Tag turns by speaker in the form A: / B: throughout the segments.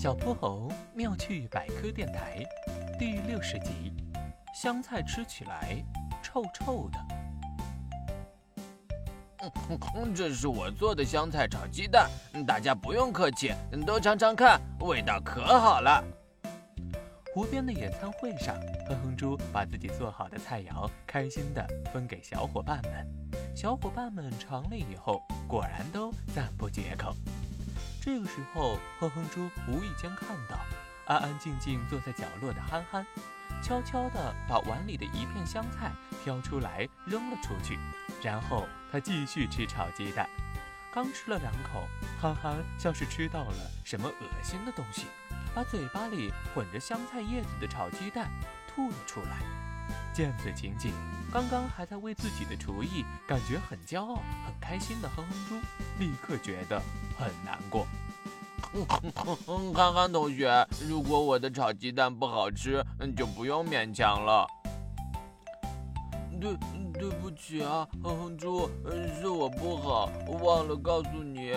A: 小泼猴妙趣百科电台第六十集：香菜吃起来臭臭的。
B: 嗯，这是我做的香菜炒鸡蛋，大家不用客气，都尝尝看，味道可好了。
A: 湖边的野餐会上，哼哼猪把自己做好的菜肴开心地分给小伙伴们。小伙伴们尝了以后，果然都赞不绝口。这个时候，哼哼猪无意间看到安安静静坐在角落的憨憨，悄悄地把碗里的一片香菜挑出来扔了出去，然后他继续吃炒鸡蛋。刚吃了两口，憨憨像是吃到了什么恶心的东西，把嘴巴里混着香菜叶子的炒鸡蛋吐了出来。见此情景，刚刚还在为自己的厨艺感觉很骄傲、很开心的哼哼猪，立刻觉得。很难过，哼哼哼
B: 憨憨同学，如果我的炒鸡蛋不好吃，就不用勉强了。对，对不起啊，哼哼猪，是我不好，忘了告诉你，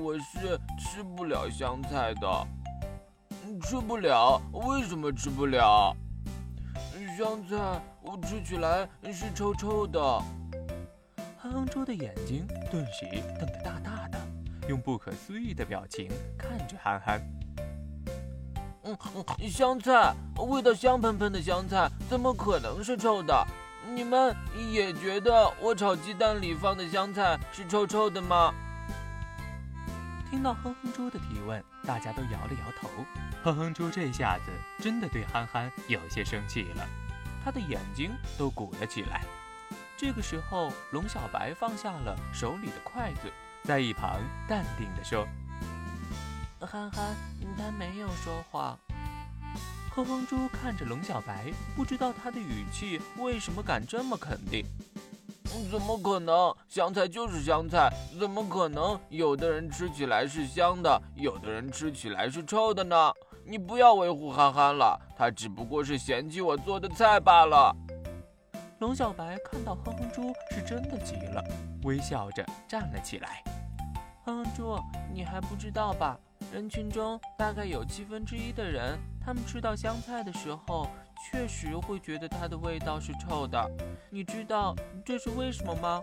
B: 我是吃不了香菜的。吃不了？为什么吃不了？香菜我吃起来是臭臭的。
A: 哼哼猪的眼睛顿时瞪得大大的。用不可思议的表情看着憨憨。
B: 嗯，香菜味道香喷喷的香菜，怎么可能是臭的？你们也觉得我炒鸡蛋里放的香菜是臭臭的吗？
A: 听到哼哼猪的提问，大家都摇了摇头。哼哼猪这下子真的对憨憨有些生气了，他的眼睛都鼓了起来。这个时候，龙小白放下了手里的筷子。在一旁淡定地说：“
C: 憨憨，他没有说谎。”
A: 哼哼猪看着龙小白，不知道他的语气为什么敢这么肯定。
B: 怎么可能？香菜就是香菜，怎么可能有的人吃起来是香的，有的人吃起来是臭的呢？你不要维护憨憨了，他只不过是嫌弃我做的菜罢了。
A: 龙小白看到哼哼猪是真的急了，微笑着站了起来。
C: 哼哼猪，你还不知道吧？人群中大概有七分之一的人，他们吃到香菜的时候，确实会觉得它的味道是臭的。你知道这是为什么吗？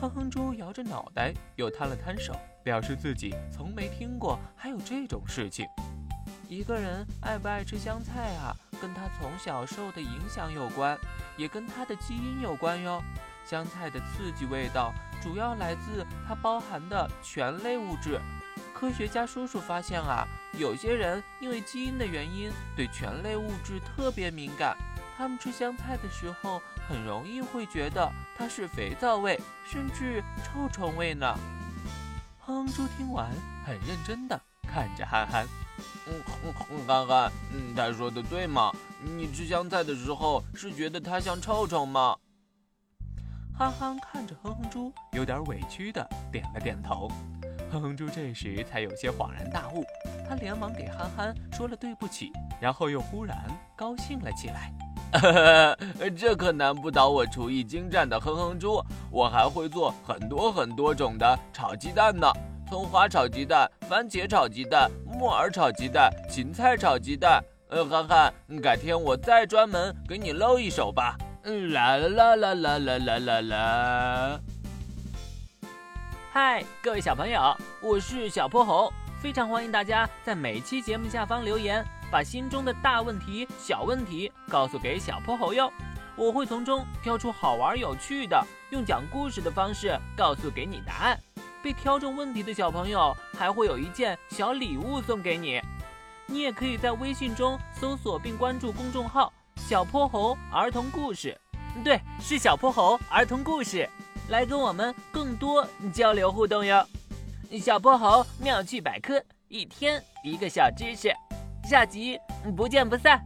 A: 哼哼猪摇着脑袋，又摊了摊手，表示自己从没听过还有这种事情。
C: 一个人爱不爱吃香菜啊，跟他从小受的影响有关，也跟他的基因有关哟。香菜的刺激味道。主要来自它包含的醛类物质。科学家叔叔发现啊，有些人因为基因的原因对醛类物质特别敏感，他们吃香菜的时候很容易会觉得它是肥皂味，甚至臭虫味呢。
A: 哼哼猪听完很认真的看着憨憨，
B: 嗯，憨憨，嗯，他说的对吗？你吃香菜的时候是觉得它像臭虫吗？
A: 憨憨看着哼哼猪，有点委屈的点了点头。哼哼猪这时才有些恍然大悟，他连忙给憨憨说了对不起，然后又忽然高兴了起来。
B: 这可难不倒我厨艺精湛的哼哼猪，我还会做很多很多种的炒鸡蛋呢，葱花炒鸡蛋、番茄炒鸡蛋、木耳炒鸡蛋、芹菜炒鸡蛋。呃，憨憨，改天我再专门给你露一手吧。嗯啦啦啦啦啦啦啦啦！
D: 嗨，各位小朋友，我是小泼猴，非常欢迎大家在每期节目下方留言，把心中的大问题、小问题告诉给小泼猴哟，我会从中挑出好玩有趣的，用讲故事的方式告诉给你答案。被挑中问题的小朋友还会有一件小礼物送给你。你也可以在微信中搜索并关注公众号。小泼猴儿童故事，对，是小泼猴儿童故事，来跟我们更多交流互动哟。小泼猴妙趣百科，一天一个小知识，下集不见不散。